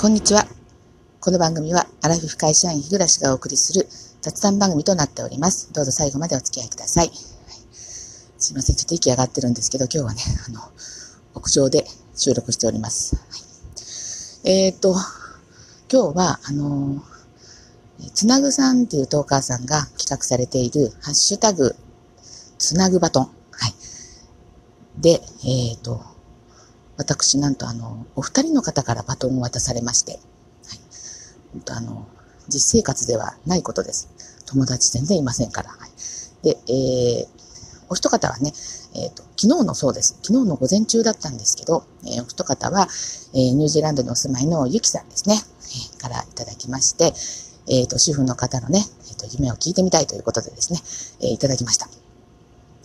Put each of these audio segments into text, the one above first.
こんにちは。この番組は、アラフィフ会社員日暮がお送りする雑談番組となっております。どうぞ最後までお付き合いください。はい、すいません。ちょっと息上がってるんですけど、今日はね、あの、屋上で収録しております。はい、えっ、ー、と、今日は、あの、つなぐさんっていうトーカーさんが企画されている、ハッシュタグ、つなぐバトン。はい。で、えっ、ー、と、私なんとあの、お二人の方からバトンを渡されまして、はい。本当あの、実生活ではないことです。友達全然いませんから。はい、で、えー、お一方はね、えっ、ー、と、昨日のそうです。昨日の午前中だったんですけど、えー、お一方は、えー、ニュージーランドにお住まいのゆきさんですね、えー、からいただきまして、えっ、ー、と、主婦の方のね、えっ、ー、と、夢を聞いてみたいということでですね、えー、いただきました。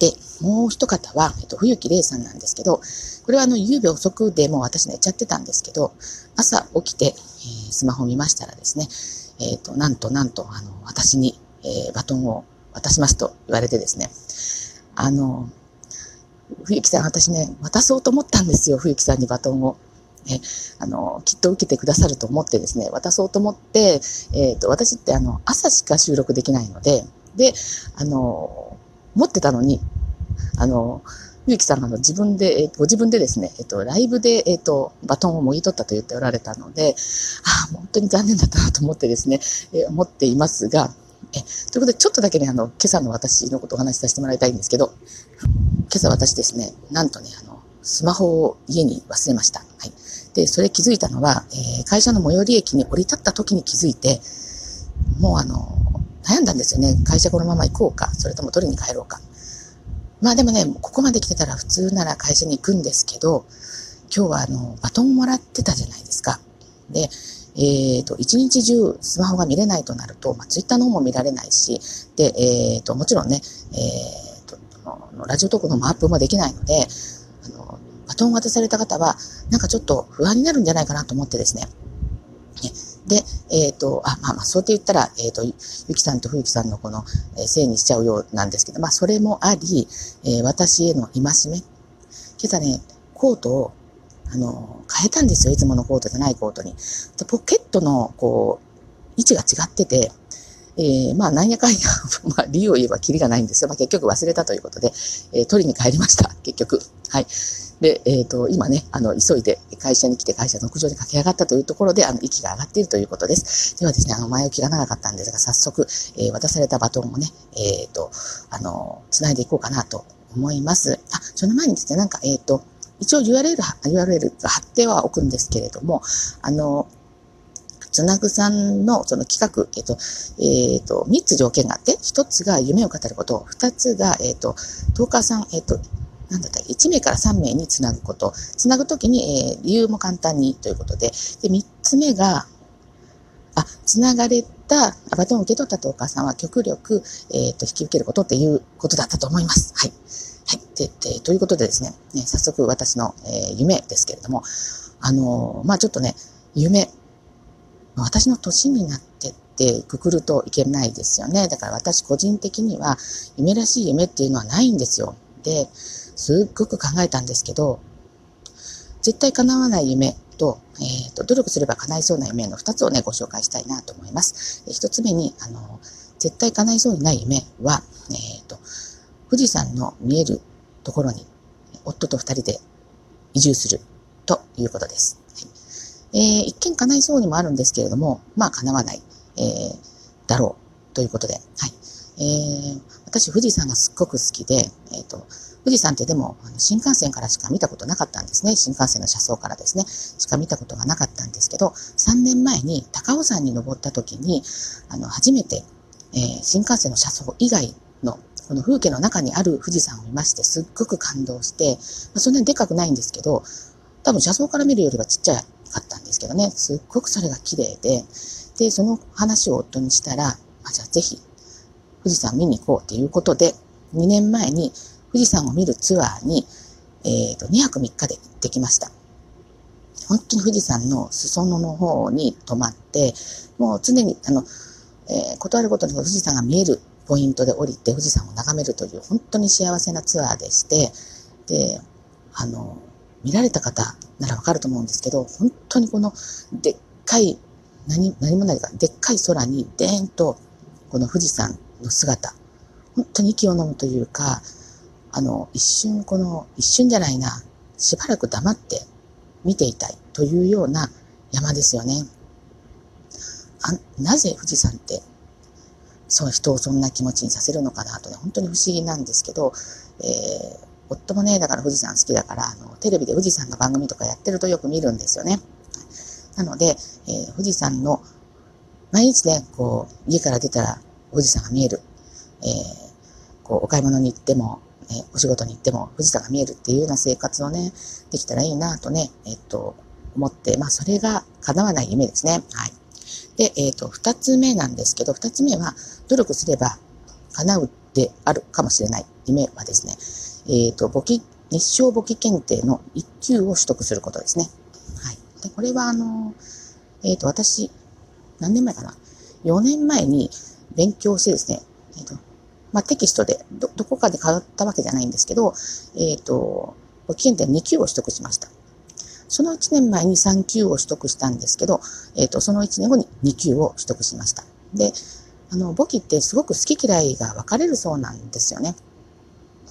で、もう一方は、えっと、冬木玲さんなんですけど、これはあの、夕べ遅くでもう私寝ちゃってたんですけど、朝起きて、えー、スマホ見ましたらですね、えっ、ー、と、なんとなんと、あの、私に、えー、バトンを渡しますと言われてですね、あの、冬木さん、私ね、渡そうと思ったんですよ、冬木さんにバトンを。ね、あの、きっと受けてくださると思ってですね、渡そうと思って、えっ、ー、と、私ってあの、朝しか収録できないので、で、あの、持ってたのに、あの、ゆうきさんがあの自分で、えー、ご自分でですね、えっ、と、ライブで、えっ、と、バトンをもぎ取ったと言っておられたので、ああ、本当に残念だったなと思ってですね、えー、思っていますが、え、ということで、ちょっとだけね、あの、今朝の私のことをお話しさせてもらいたいんですけど、今朝私ですね、なんとね、あの、スマホを家に忘れました。はい。で、それ気づいたのは、えー、会社の最寄り駅に降り立った時に気づいて、もうあの、悩んだんですよね。会社このまま行こうか、それとも取りに帰ろうか。まあでもね、ここまで来てたら普通なら会社に行くんですけど、今日はあの、バトンもらってたじゃないですか。で、えっ、ー、と、一日中スマホが見れないとなると、まあ、ツイッターの方も見られないし、で、えっ、ー、と、もちろんね、えっ、ー、と、ラジオトークのマップもできないので、あの、バトンを渡された方は、なんかちょっと不安になるんじゃないかなと思ってですね、で、えっ、ー、と、あ、まあまあ、そうって言ったら、えっ、ー、と、ゆきさんとふゆきさんのこの、えー、せいにしちゃうようなんですけど、まあ、それもあり、え、私への戒め。今朝ね、コートを、あの、変えたんですよ。いつものコートじゃないコートに。ポケットの、こう、位置が違ってて、えー、まあ、なんやかんや まあ、理由を言えばキリがないんですよ。まあ、結局忘れたということで、えー、取りに帰りました。結局。はい。で、えっ、ー、と、今ね、あの、急いで会社に来て会社の屋上に駆け上がったというところで、あの、息が上がっているということです。ではですね、あの、前置きが長かったんですが、早速、えー、渡されたバトンをね、えっ、と、あの、繋いでいこうかなと思います。あ、その前にですね、なんか、えっ、と、一応 URL、URL が貼ってはおくんですけれども、あの、つなぐさんのその企画、えっ、と、えっ、と、3つ条件があって、1つが夢を語ること、2つが、えっ、と、トーカーさん、えっ、と、なんだったっけ、1名から3名につなぐこと。つなぐときに、えー、理由も簡単にということで。で、3つ目が、あ、つながれた、バトンを受け取ったとお母さんは極力、えっ、と、引き受けることっていうことだったと思います。はい。はい。で、でということでですね、ね早速私の、えー、夢ですけれども、あの、まあちょっとね、夢、私の年になってってくくるといけないですよね。だから私個人的には、夢らしい夢っていうのはないんですよ。で、すっごく考えたんですけど、絶対叶わない夢と、えっ、ー、と、努力すれば叶いそうな夢の二つをね、ご紹介したいなと思います。一つ目に、あの、絶対叶いそうにない夢は、えっ、ー、と、富士山の見えるところに、夫と二人で移住するということです。えー、一見叶いそうにもあるんですけれども、まあ叶わない、えー、だろうということで、はい。えー、私、富士山がすっごく好きで、えっ、ー、と、富士山ってでも、新幹線からしか見たことなかったんですね。新幹線の車窓からですね。しか見たことがなかったんですけど、3年前に高尾山に登った時に、あの、初めて、えー、新幹線の車窓以外の、この風景の中にある富士山を見まして、すっごく感動して、まあ、そんなにでかくないんですけど、多分車窓から見るよりはちっちゃいかったんですけどね、すっごくそれが綺麗で、で、その話を夫にしたら、あ、じゃあぜひ、富士山見に行こうということで、2年前に富士山を見るツアーに、えっ、ー、と、2泊3日で行ってきました。本当に富士山の裾野の方に泊まって、もう常に、あの、えー、断るごとに富士山が見えるポイントで降りて富士山を眺めるという本当に幸せなツアーでして、で、あの、見られた方ならわかると思うんですけど、本当にこのでっかい、何、何もないか、でっかい空に、でーんと、この富士山の姿、本当に息を飲むというか、あの、一瞬、この、一瞬じゃないな、しばらく黙って見ていたいというような山ですよね。あなぜ富士山ってそう人をそんな気持ちにさせるのかなとね、本当に不思議なんですけど、えー、夫もね、だから富士山好きだから、あの、テレビで富士山の番組とかやってるとよく見るんですよね。なので、えー、富士山の、毎日ね、こう、家から出たら富士山が見える。えー、こう、お買い物に行っても、ね、お仕事に行っても富士山が見えるっていうような生活をね、できたらいいなとね、えっと、思って、まあ、それが叶わない夢ですね。はい。で、えっ、と、二つ目なんですけど、二つ目は、努力すれば叶うであるかもしれない夢はですね、えっ、と、簿記、日照簿記検定の一級を取得することですね。はい。で、これはあの、えっ、と、私、何年前かな ?4 年前に勉強してですね、えっ、と、まあ、テキストでど、どこかで通ったわけじゃないんですけど、えっ、と、簿記検定2級を取得しました。その1年前に3級を取得したんですけど、えっ、と、その1年後に2級を取得しました。で、あの、簿記ってすごく好き嫌いが分かれるそうなんですよね。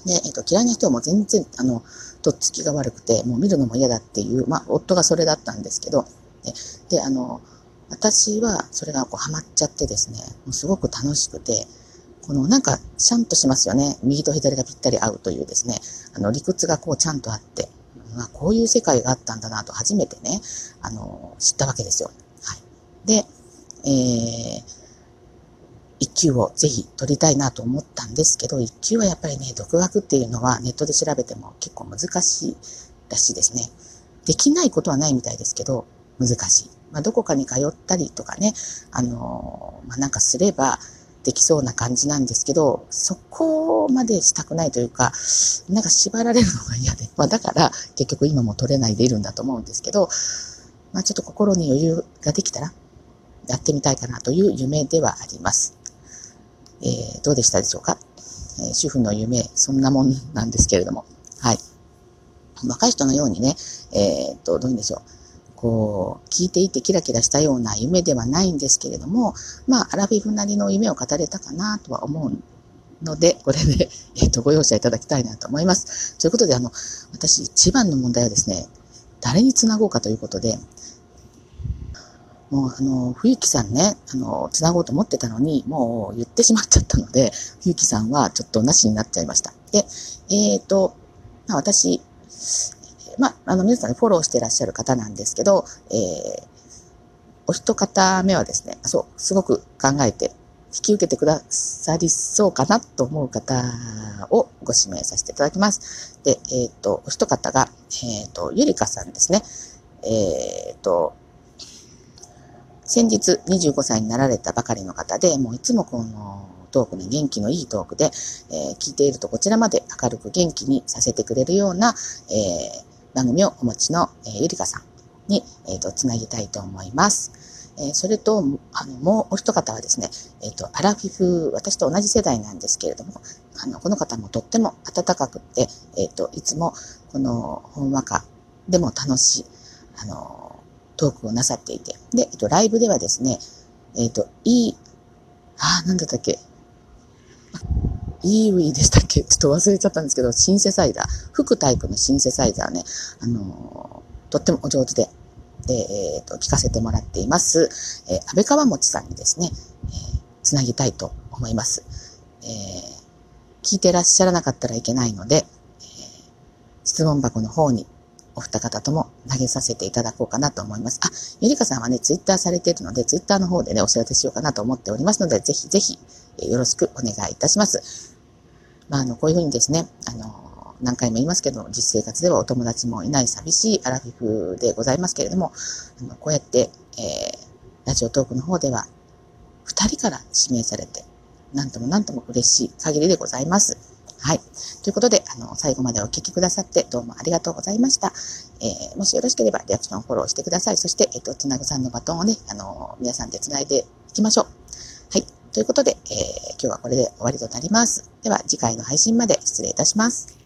で、えっ、と、嫌いな人も全然、あの、とっつきが悪くて、もう見るのも嫌だっていう、まあ、夫がそれだったんですけど、で、であの、私はそれがこうハマっちゃってですね、もうすごく楽しくて、このなんかシャンとしますよね。右と左がぴったり合うというですね、あの理屈がこうちゃんとあって、まあ、こういう世界があったんだなと初めてね、あの、知ったわけですよ。はい。で、えー、一級をぜひ取りたいなと思ったんですけど、一級はやっぱりね、独学っていうのはネットで調べても結構難しいらしいですね。できないことはないみたいですけど、難しい。まあ、どこかに通ったりとかね、あのまあ、なんかすれば、できそうな感じなんですけど、そこまでしたくないというか、なんか縛られるのが嫌で、まあだから結局今も取れないでいるんだと思うんですけど、まあちょっと心に余裕ができたらやってみたいかなという夢ではあります。えー、どうでしたでしょうか、えー、主婦の夢、そんなもんなんですけれども、はい。若い人のようにね、えー、っと、どういうんでしょう。こう、聞いていてキラキラしたような夢ではないんですけれども、まあ、アラフィフなりの夢を語れたかなとは思うので、これで、えっ、と、ご容赦いただきたいなと思います。ということで、あの、私一番の問題はですね、誰につなごうかということで、もう、あの、冬木さんね、あの、つなごうと思ってたのに、もう言ってしまっちゃったので、冬木さんはちょっとなしになっちゃいました。で、えっ、ー、と、まあ、私、まあ、あの、皆さん、フォローしていらっしゃる方なんですけど、えー、お一方目はですね、そう、すごく考えて、引き受けてくださりそうかなと思う方をご指名させていただきます。で、えっ、ー、と、お一方が、えっ、ー、と、ゆりかさんですね。えっ、ー、と、先日25歳になられたばかりの方で、もういつもこのトークに元気のいいトークで、えー、聞いているとこちらまで明るく元気にさせてくれるような、えー、番組をお持ちの、えー、ゆりかさんに、えっ、ー、と、つなぎたいと思います。えー、それと、あの、もうお一方はですね、えっ、と、アラフィフ、私と同じ世代なんですけれども、あの、この方もとっても温かくって、えっ、と、いつも、この、ほんわかでも楽しい、あの、トークをなさっていて、で、えっ、と、ライブではですね、えっ、と、いい、あ、なんだったっけ、イーウィーでしたっけ。ちょっと忘れちゃったんですけど、シンセサイザー、吹くタイプのシンセサイザーね、あのー、とってもお上手で、で、えっ、ー、と、聞かせてもらっています、えー、安倍川餅さんにですね、えー、つなぎたいと思います。えー、聞いてらっしゃらなかったらいけないので、えー、質問箱の方にお二方とも投げさせていただこうかなと思います。あ、ゆりかさんはね、ツイッターされているので、ツイッターの方でね、お知らせしようかなと思っておりますので、ぜひぜひ、えよろしくお願いいたします。まあ、あの、こういうふうにですね、あの、何回も言いますけど、実生活ではお友達もいない寂しいアラフィフでございますけれども、あのこうやって、えー、ラジオトークの方では、二人から指名されて、なんともなんとも嬉しい限りでございます。はい。ということで、あの、最後までお聞きくださってどうもありがとうございました。えー、もしよろしければリアクションフォローしてください。そして、えっ、ー、と、つなぐさんのバトンをね、あの、皆さんでつないでいきましょう。はい。ということで、えー、今日はこれで終わりとなります。では次回の配信まで失礼いたします。